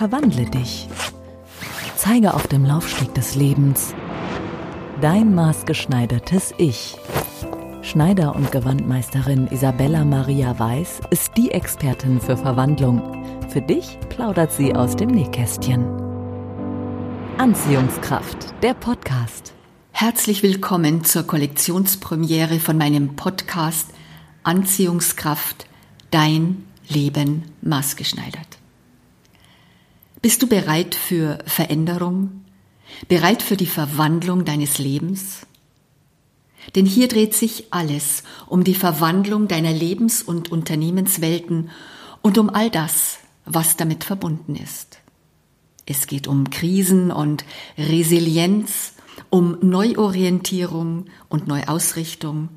Verwandle dich. Zeige auf dem Laufsteg des Lebens dein maßgeschneidertes Ich. Schneider- und Gewandmeisterin Isabella Maria Weiß ist die Expertin für Verwandlung. Für dich plaudert sie aus dem Nähkästchen. Anziehungskraft, der Podcast. Herzlich willkommen zur Kollektionspremiere von meinem Podcast Anziehungskraft, dein Leben maßgeschneidert. Bist du bereit für Veränderung? Bereit für die Verwandlung deines Lebens? Denn hier dreht sich alles um die Verwandlung deiner Lebens- und Unternehmenswelten und um all das, was damit verbunden ist. Es geht um Krisen und Resilienz, um Neuorientierung und Neuausrichtung,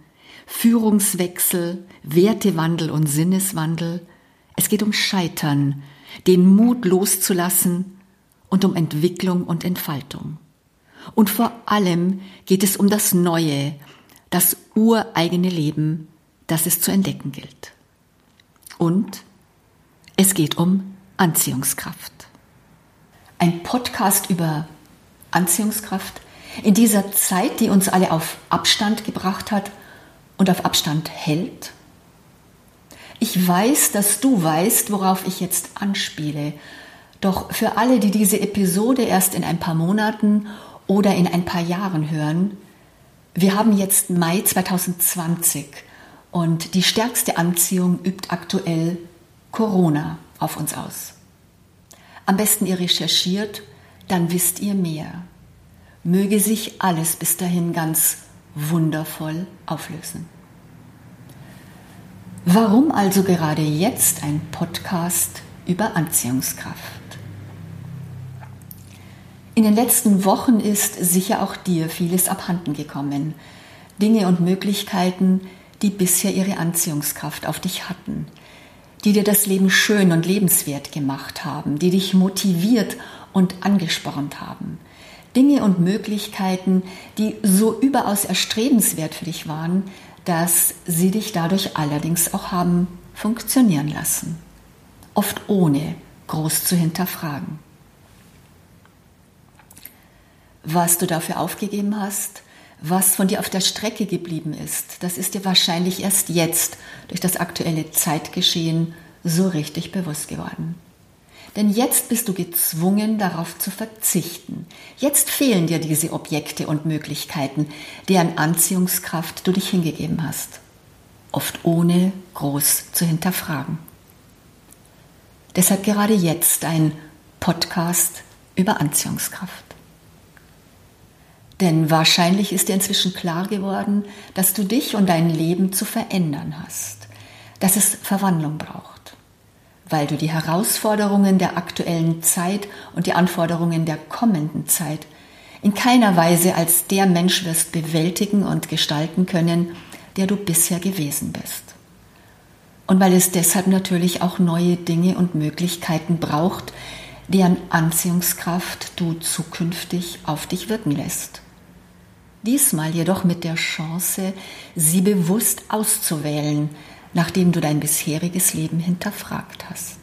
Führungswechsel, Wertewandel und Sinneswandel. Es geht um Scheitern, den Mut loszulassen und um Entwicklung und Entfaltung. Und vor allem geht es um das Neue, das ureigene Leben, das es zu entdecken gilt. Und es geht um Anziehungskraft. Ein Podcast über Anziehungskraft in dieser Zeit, die uns alle auf Abstand gebracht hat und auf Abstand hält. Ich weiß, dass du weißt, worauf ich jetzt anspiele. Doch für alle, die diese Episode erst in ein paar Monaten oder in ein paar Jahren hören, wir haben jetzt Mai 2020 und die stärkste Anziehung übt aktuell Corona auf uns aus. Am besten ihr recherchiert, dann wisst ihr mehr. Möge sich alles bis dahin ganz wundervoll auflösen. Warum also gerade jetzt ein Podcast über Anziehungskraft? In den letzten Wochen ist sicher auch dir vieles abhanden gekommen. Dinge und Möglichkeiten, die bisher ihre Anziehungskraft auf dich hatten, die dir das Leben schön und lebenswert gemacht haben, die dich motiviert und angespornt haben. Dinge und Möglichkeiten, die so überaus erstrebenswert für dich waren, dass sie dich dadurch allerdings auch haben funktionieren lassen, oft ohne groß zu hinterfragen. Was du dafür aufgegeben hast, was von dir auf der Strecke geblieben ist, das ist dir wahrscheinlich erst jetzt durch das aktuelle Zeitgeschehen so richtig bewusst geworden. Denn jetzt bist du gezwungen, darauf zu verzichten. Jetzt fehlen dir diese Objekte und Möglichkeiten, deren Anziehungskraft du dich hingegeben hast. Oft ohne groß zu hinterfragen. Deshalb gerade jetzt ein Podcast über Anziehungskraft. Denn wahrscheinlich ist dir inzwischen klar geworden, dass du dich und dein Leben zu verändern hast, dass es Verwandlung braucht weil du die Herausforderungen der aktuellen Zeit und die Anforderungen der kommenden Zeit in keiner Weise als der Mensch wirst bewältigen und gestalten können, der du bisher gewesen bist. Und weil es deshalb natürlich auch neue Dinge und Möglichkeiten braucht, deren Anziehungskraft du zukünftig auf dich wirken lässt. Diesmal jedoch mit der Chance, sie bewusst auszuwählen, nachdem du dein bisheriges Leben hinterfragt hast.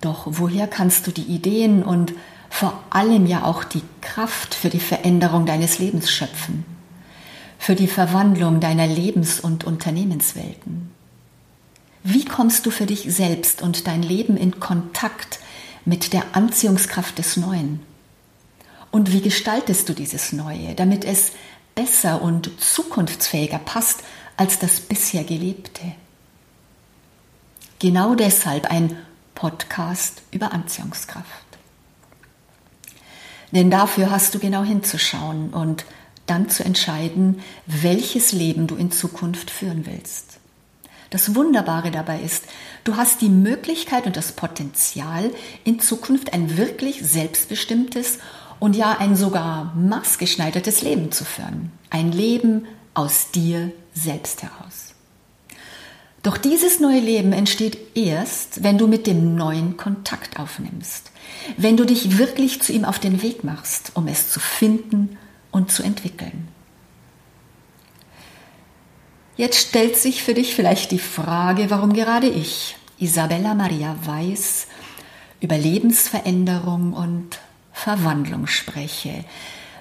Doch woher kannst du die Ideen und vor allem ja auch die Kraft für die Veränderung deines Lebens schöpfen, für die Verwandlung deiner Lebens- und Unternehmenswelten? Wie kommst du für dich selbst und dein Leben in Kontakt mit der Anziehungskraft des Neuen? Und wie gestaltest du dieses Neue, damit es besser und zukunftsfähiger passt als das bisher Gelebte. Genau deshalb ein Podcast über Anziehungskraft. Denn dafür hast du genau hinzuschauen und dann zu entscheiden, welches Leben du in Zukunft führen willst. Das Wunderbare dabei ist, du hast die Möglichkeit und das Potenzial, in Zukunft ein wirklich selbstbestimmtes und ja ein sogar maßgeschneidertes Leben zu führen. Ein Leben aus dir selbst heraus. Doch dieses neue Leben entsteht erst, wenn du mit dem neuen Kontakt aufnimmst, wenn du dich wirklich zu ihm auf den Weg machst, um es zu finden und zu entwickeln. Jetzt stellt sich für dich vielleicht die Frage, warum gerade ich? Isabella Maria Weiß über Lebensveränderung und Verwandlung spreche,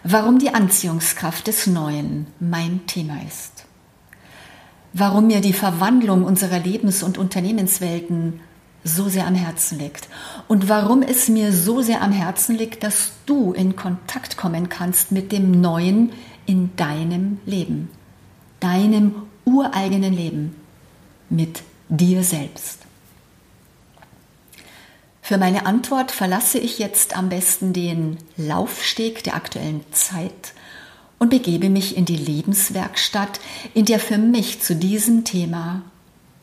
warum die Anziehungskraft des Neuen mein Thema ist, warum mir die Verwandlung unserer Lebens- und Unternehmenswelten so sehr am Herzen liegt. Und warum es mir so sehr am Herzen liegt, dass du in Kontakt kommen kannst mit dem Neuen in deinem Leben, deinem ureigenen Leben, mit dir selbst. Für meine Antwort verlasse ich jetzt am besten den Laufsteg der aktuellen Zeit und begebe mich in die Lebenswerkstatt, in der für mich zu diesem Thema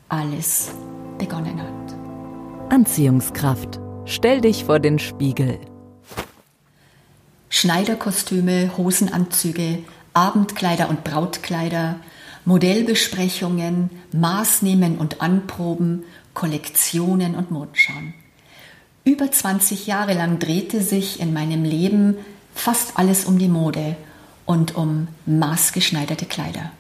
alles begonnen hat. Anziehungskraft. Stell dich vor den Spiegel. Schneiderkostüme, Hosenanzüge, Abendkleider und Brautkleider, Modellbesprechungen, Maßnehmen und Anproben, Kollektionen und Modschauen. Über 20 Jahre lang drehte sich in meinem Leben fast alles um die Mode und um maßgeschneiderte Kleider.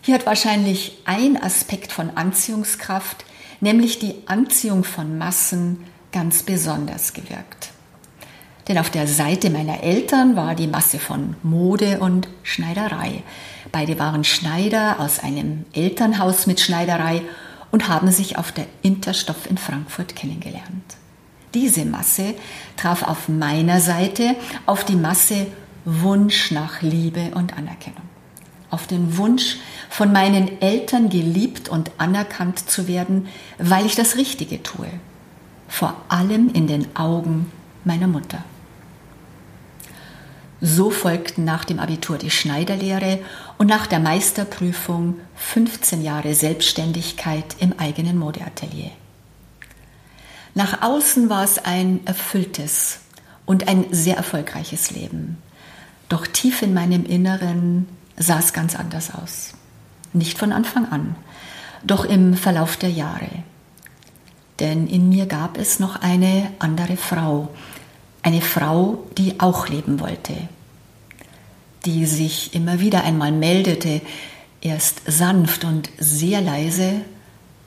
Hier hat wahrscheinlich ein Aspekt von Anziehungskraft, nämlich die Anziehung von Massen, ganz besonders gewirkt. Denn auf der Seite meiner Eltern war die Masse von Mode und Schneiderei. Beide waren Schneider aus einem Elternhaus mit Schneiderei und haben sich auf der Interstoff in Frankfurt kennengelernt. Diese Masse traf auf meiner Seite auf die Masse Wunsch nach Liebe und Anerkennung. Auf den Wunsch, von meinen Eltern geliebt und anerkannt zu werden, weil ich das Richtige tue. Vor allem in den Augen meiner Mutter. So folgten nach dem Abitur die Schneiderlehre und nach der Meisterprüfung 15 Jahre Selbstständigkeit im eigenen Modeatelier. Nach außen war es ein erfülltes und ein sehr erfolgreiches Leben. Doch tief in meinem Inneren sah es ganz anders aus. Nicht von Anfang an, doch im Verlauf der Jahre. Denn in mir gab es noch eine andere Frau, eine Frau, die auch leben wollte, die sich immer wieder einmal meldete, erst sanft und sehr leise,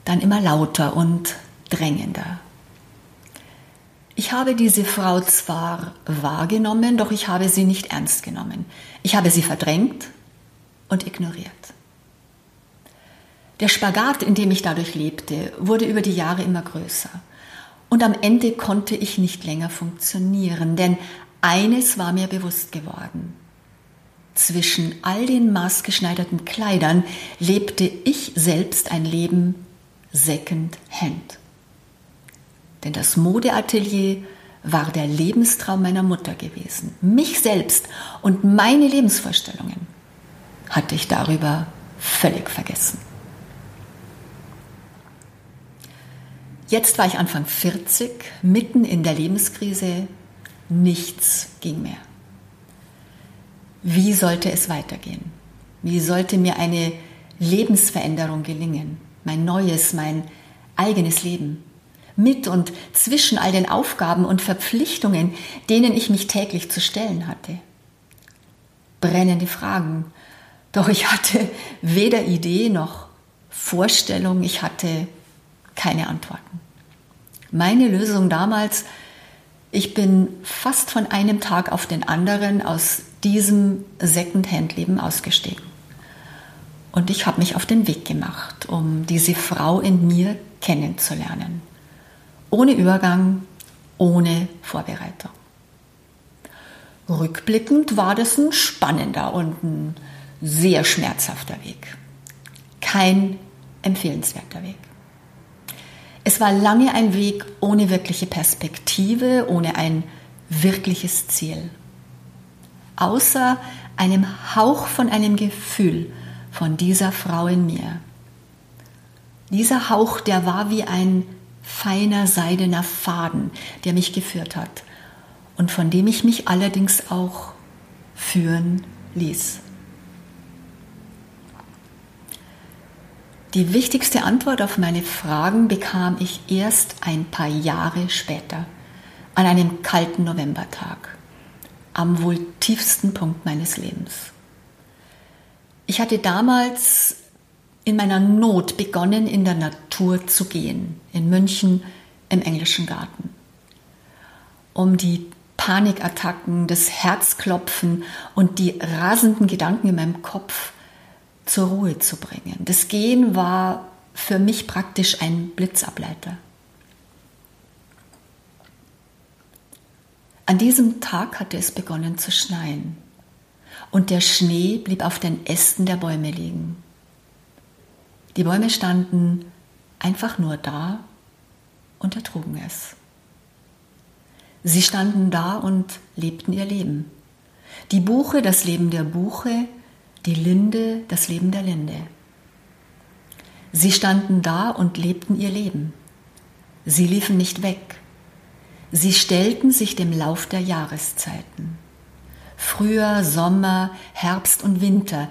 dann immer lauter und drängender. Ich habe diese Frau zwar wahrgenommen, doch ich habe sie nicht ernst genommen. Ich habe sie verdrängt und ignoriert. Der Spagat, in dem ich dadurch lebte, wurde über die Jahre immer größer. Und am Ende konnte ich nicht länger funktionieren, denn eines war mir bewusst geworden. Zwischen all den maßgeschneiderten Kleidern lebte ich selbst ein Leben second hand. Denn das Modeatelier war der Lebenstraum meiner Mutter gewesen. Mich selbst und meine Lebensvorstellungen hatte ich darüber völlig vergessen. Jetzt war ich Anfang 40, mitten in der Lebenskrise. Nichts ging mehr. Wie sollte es weitergehen? Wie sollte mir eine Lebensveränderung gelingen? Mein neues, mein eigenes Leben? Mit und zwischen all den Aufgaben und Verpflichtungen, denen ich mich täglich zu stellen hatte. Brennende Fragen. Doch ich hatte weder Idee noch Vorstellung, ich hatte keine Antworten. Meine Lösung damals, ich bin fast von einem Tag auf den anderen aus diesem Second-Hand-Leben ausgestiegen. Und ich habe mich auf den Weg gemacht, um diese Frau in mir kennenzulernen. Ohne Übergang, ohne Vorbereitung. Rückblickend war das ein spannender und ein sehr schmerzhafter Weg. Kein empfehlenswerter Weg. Es war lange ein Weg ohne wirkliche Perspektive, ohne ein wirkliches Ziel. Außer einem Hauch von einem Gefühl von dieser Frau in mir. Dieser Hauch, der war wie ein feiner seidener Faden, der mich geführt hat und von dem ich mich allerdings auch führen ließ. Die wichtigste Antwort auf meine Fragen bekam ich erst ein paar Jahre später, an einem kalten Novembertag, am wohl tiefsten Punkt meines Lebens. Ich hatte damals in meiner Not begonnen, in der Natur zu gehen, in München im englischen Garten, um die Panikattacken, das Herzklopfen und die rasenden Gedanken in meinem Kopf zur Ruhe zu bringen. Das Gehen war für mich praktisch ein Blitzableiter. An diesem Tag hatte es begonnen zu schneien und der Schnee blieb auf den Ästen der Bäume liegen. Die Bäume standen einfach nur da und ertrugen es. Sie standen da und lebten ihr Leben. Die Buche das Leben der Buche, die Linde das Leben der Linde. Sie standen da und lebten ihr Leben. Sie liefen nicht weg. Sie stellten sich dem Lauf der Jahreszeiten. Frühjahr, Sommer, Herbst und Winter,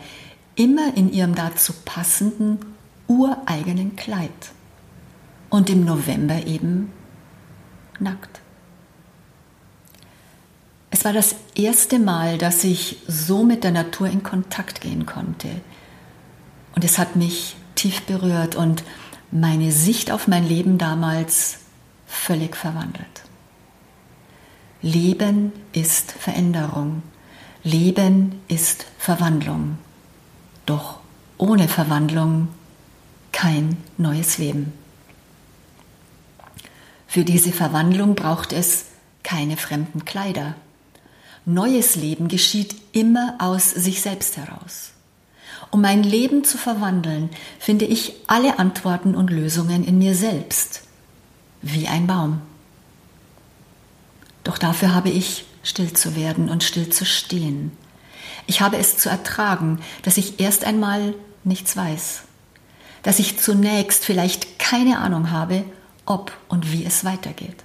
immer in ihrem dazu passenden, ureigenen Kleid. Und im November eben nackt. War das erste Mal, dass ich so mit der Natur in Kontakt gehen konnte. Und es hat mich tief berührt und meine Sicht auf mein Leben damals völlig verwandelt. Leben ist Veränderung. Leben ist Verwandlung. Doch ohne Verwandlung kein neues Leben. Für diese Verwandlung braucht es keine fremden Kleider. Neues Leben geschieht immer aus sich selbst heraus. Um mein Leben zu verwandeln, finde ich alle Antworten und Lösungen in mir selbst, wie ein Baum. Doch dafür habe ich still zu werden und still zu stehen. Ich habe es zu ertragen, dass ich erst einmal nichts weiß, dass ich zunächst vielleicht keine Ahnung habe, ob und wie es weitergeht.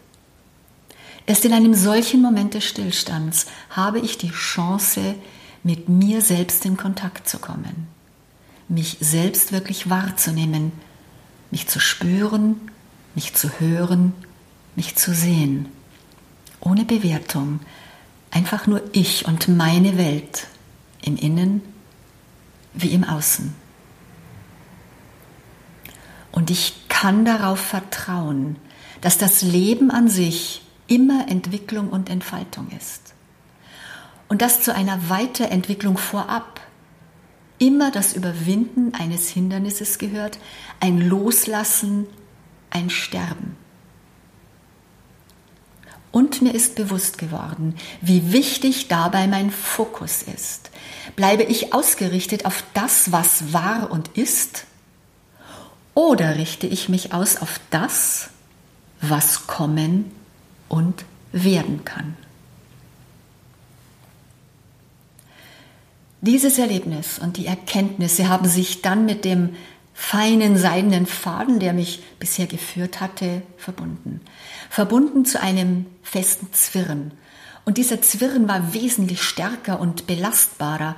Erst in einem solchen Moment des Stillstands habe ich die Chance, mit mir selbst in Kontakt zu kommen, mich selbst wirklich wahrzunehmen, mich zu spüren, mich zu hören, mich zu sehen, ohne Bewertung, einfach nur ich und meine Welt. Im Innen wie im Außen. Und ich kann darauf vertrauen, dass das Leben an sich immer Entwicklung und Entfaltung ist. Und dass zu einer Weiterentwicklung vorab immer das Überwinden eines Hindernisses gehört, ein Loslassen, ein Sterben. Und mir ist bewusst geworden, wie wichtig dabei mein Fokus ist. Bleibe ich ausgerichtet auf das, was war und ist, oder richte ich mich aus auf das, was kommen und werden kann. Dieses Erlebnis und die Erkenntnisse haben sich dann mit dem feinen seidenen Faden, der mich bisher geführt hatte, verbunden. Verbunden zu einem festen Zwirren. Und dieser Zwirren war wesentlich stärker und belastbarer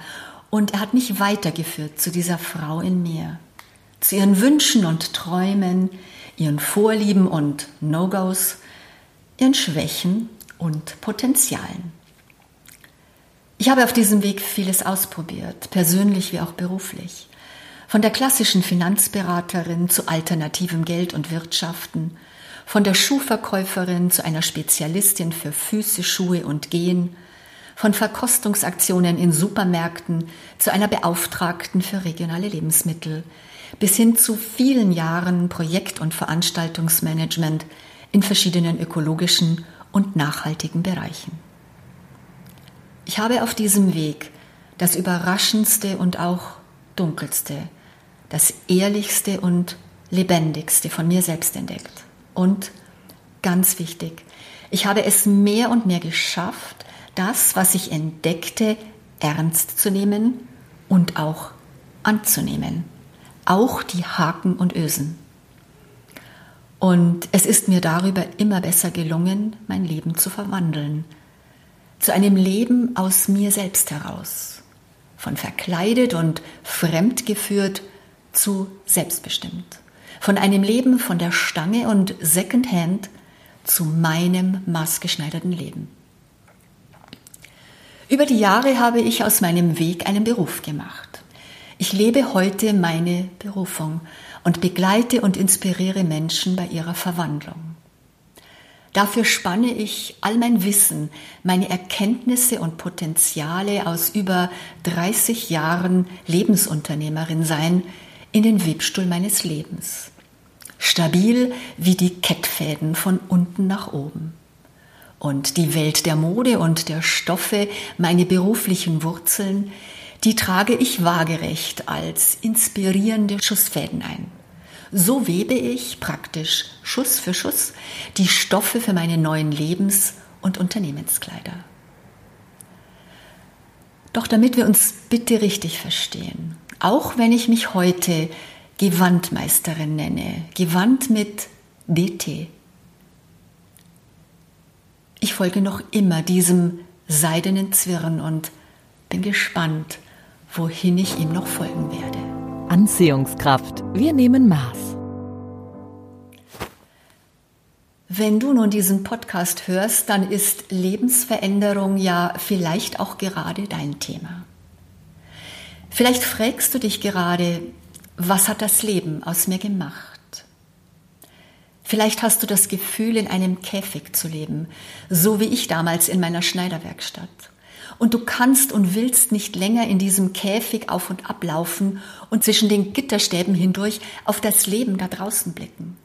und er hat mich weitergeführt zu dieser Frau in mir, zu ihren Wünschen und Träumen, ihren Vorlieben und No-Gos, ihren Schwächen und Potenzialen. Ich habe auf diesem Weg vieles ausprobiert, persönlich wie auch beruflich. Von der klassischen Finanzberaterin zu alternativem Geld und Wirtschaften, von der Schuhverkäuferin zu einer Spezialistin für Füße, Schuhe und Gehen, von Verkostungsaktionen in Supermärkten zu einer Beauftragten für regionale Lebensmittel, bis hin zu vielen Jahren Projekt- und Veranstaltungsmanagement in verschiedenen ökologischen und nachhaltigen Bereichen. Ich habe auf diesem Weg das Überraschendste und auch Dunkelste, das Ehrlichste und Lebendigste von mir selbst entdeckt. Und ganz wichtig, ich habe es mehr und mehr geschafft, das, was ich entdeckte, ernst zu nehmen und auch anzunehmen. Auch die Haken und Ösen. Und es ist mir darüber immer besser gelungen, mein Leben zu verwandeln. Zu einem Leben aus mir selbst heraus. Von verkleidet und fremdgeführt zu selbstbestimmt. Von einem Leben von der Stange und Secondhand zu meinem maßgeschneiderten Leben. Über die Jahre habe ich aus meinem Weg einen Beruf gemacht. Ich lebe heute meine Berufung und begleite und inspiriere Menschen bei ihrer Verwandlung. Dafür spanne ich all mein Wissen, meine Erkenntnisse und Potenziale aus über 30 Jahren Lebensunternehmerin sein in den Webstuhl meines Lebens. Stabil wie die Kettfäden von unten nach oben. Und die Welt der Mode und der Stoffe, meine beruflichen Wurzeln, die trage ich waagerecht als inspirierende Schussfäden ein. So webe ich praktisch Schuss für Schuss die Stoffe für meine neuen Lebens- und Unternehmenskleider. Doch damit wir uns bitte richtig verstehen, auch wenn ich mich heute Gewandmeisterin nenne, Gewand mit DT, ich folge noch immer diesem seidenen Zwirn und bin gespannt, wohin ich ihm noch folgen werde. Anziehungskraft. Wir nehmen Maß. Wenn du nun diesen Podcast hörst, dann ist Lebensveränderung ja vielleicht auch gerade dein Thema. Vielleicht fragst du dich gerade, was hat das Leben aus mir gemacht? Vielleicht hast du das Gefühl, in einem Käfig zu leben, so wie ich damals in meiner Schneiderwerkstatt. Und du kannst und willst nicht länger in diesem Käfig auf und ablaufen und zwischen den Gitterstäben hindurch auf das Leben da draußen blicken.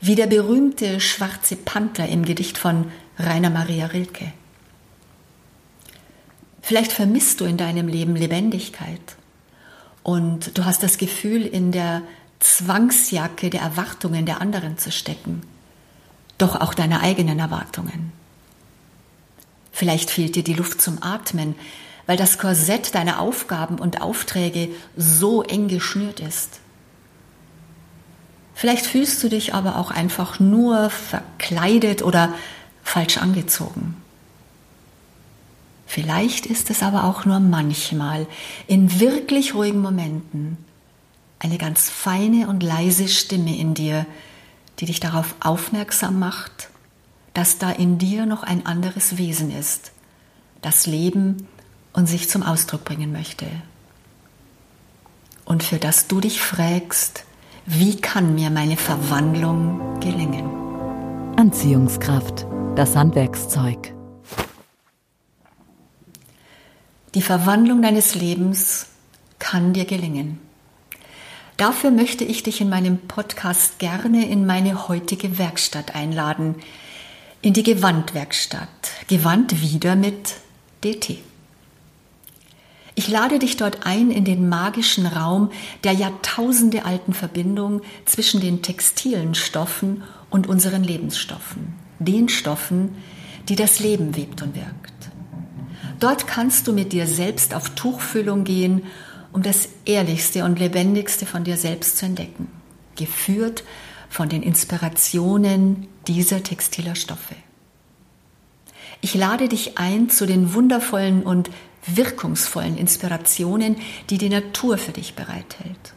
Wie der berühmte schwarze Panther im Gedicht von Rainer Maria Rilke. Vielleicht vermisst du in deinem Leben Lebendigkeit und du hast das Gefühl, in der Zwangsjacke der Erwartungen der anderen zu stecken, doch auch deine eigenen Erwartungen. Vielleicht fehlt dir die Luft zum Atmen, weil das Korsett deiner Aufgaben und Aufträge so eng geschnürt ist. Vielleicht fühlst du dich aber auch einfach nur verkleidet oder falsch angezogen. Vielleicht ist es aber auch nur manchmal in wirklich ruhigen Momenten eine ganz feine und leise Stimme in dir, die dich darauf aufmerksam macht, dass da in dir noch ein anderes Wesen ist, das Leben und sich zum Ausdruck bringen möchte. Und für das du dich fragst, wie kann mir meine Verwandlung gelingen? Anziehungskraft, das Handwerkszeug. Die Verwandlung deines Lebens kann dir gelingen. Dafür möchte ich dich in meinem Podcast gerne in meine heutige Werkstatt einladen, in die Gewandwerkstatt, Gewand wieder mit DT. Ich lade dich dort ein in den magischen Raum der jahrtausende alten Verbindung zwischen den textilen Stoffen und unseren Lebensstoffen, den Stoffen, die das Leben webt und wirkt. Dort kannst du mit dir selbst auf Tuchfüllung gehen um das Ehrlichste und Lebendigste von dir selbst zu entdecken, geführt von den Inspirationen dieser textiler Stoffe. Ich lade dich ein zu den wundervollen und wirkungsvollen Inspirationen, die die Natur für dich bereithält.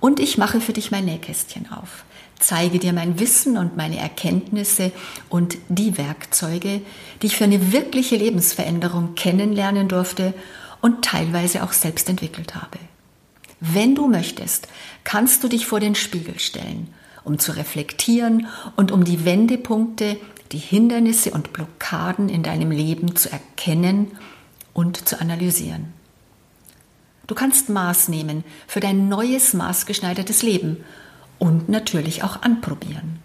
Und ich mache für dich mein Nähkästchen auf, zeige dir mein Wissen und meine Erkenntnisse und die Werkzeuge, die ich für eine wirkliche Lebensveränderung kennenlernen durfte und teilweise auch selbst entwickelt habe. Wenn du möchtest, kannst du dich vor den Spiegel stellen, um zu reflektieren und um die Wendepunkte, die Hindernisse und Blockaden in deinem Leben zu erkennen und zu analysieren. Du kannst Maß nehmen für dein neues maßgeschneidertes Leben und natürlich auch anprobieren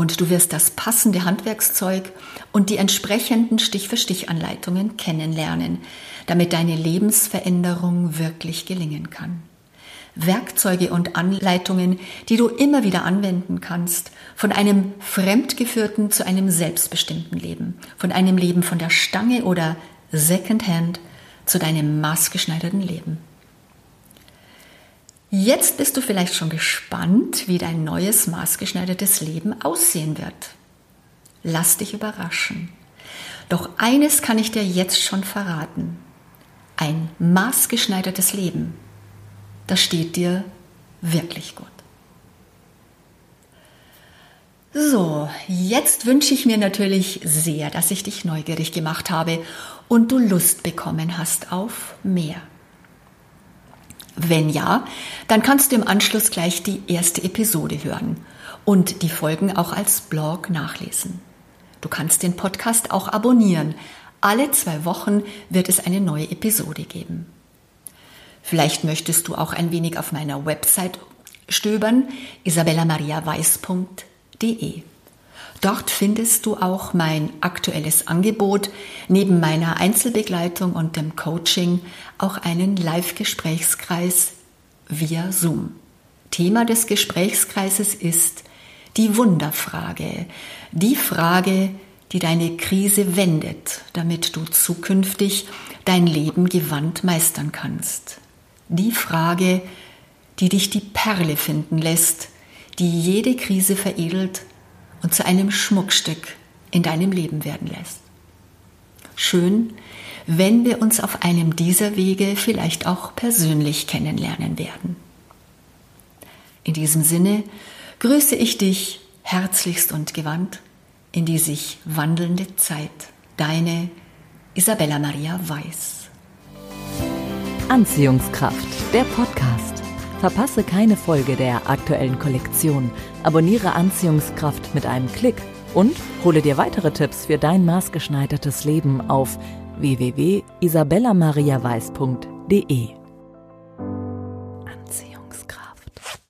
und du wirst das passende Handwerkszeug und die entsprechenden Stich-für-Stich-Anleitungen kennenlernen, damit deine Lebensveränderung wirklich gelingen kann. Werkzeuge und Anleitungen, die du immer wieder anwenden kannst, von einem fremdgeführten zu einem selbstbestimmten Leben, von einem Leben von der Stange oder Secondhand zu deinem maßgeschneiderten Leben. Jetzt bist du vielleicht schon gespannt, wie dein neues maßgeschneidertes Leben aussehen wird. Lass dich überraschen. Doch eines kann ich dir jetzt schon verraten. Ein maßgeschneidertes Leben, das steht dir wirklich gut. So, jetzt wünsche ich mir natürlich sehr, dass ich dich neugierig gemacht habe und du Lust bekommen hast auf mehr. Wenn ja, dann kannst du im Anschluss gleich die erste Episode hören und die Folgen auch als Blog nachlesen. Du kannst den Podcast auch abonnieren. Alle zwei Wochen wird es eine neue Episode geben. Vielleicht möchtest du auch ein wenig auf meiner Website stöbern, isabellamariaweiß.de. Dort findest du auch mein aktuelles Angebot, neben meiner Einzelbegleitung und dem Coaching auch einen Live-Gesprächskreis via Zoom. Thema des Gesprächskreises ist die Wunderfrage, die Frage, die deine Krise wendet, damit du zukünftig dein Leben gewandt meistern kannst. Die Frage, die dich die Perle finden lässt, die jede Krise veredelt und zu einem Schmuckstück in deinem Leben werden lässt. Schön, wenn wir uns auf einem dieser Wege vielleicht auch persönlich kennenlernen werden. In diesem Sinne grüße ich dich herzlichst und gewandt in die sich wandelnde Zeit. Deine Isabella Maria Weiß. Anziehungskraft, der Podcast. Verpasse keine Folge der aktuellen Kollektion. Abonniere Anziehungskraft mit einem Klick und hole dir weitere Tipps für dein maßgeschneidertes Leben auf www.isabellamariaweiß.de.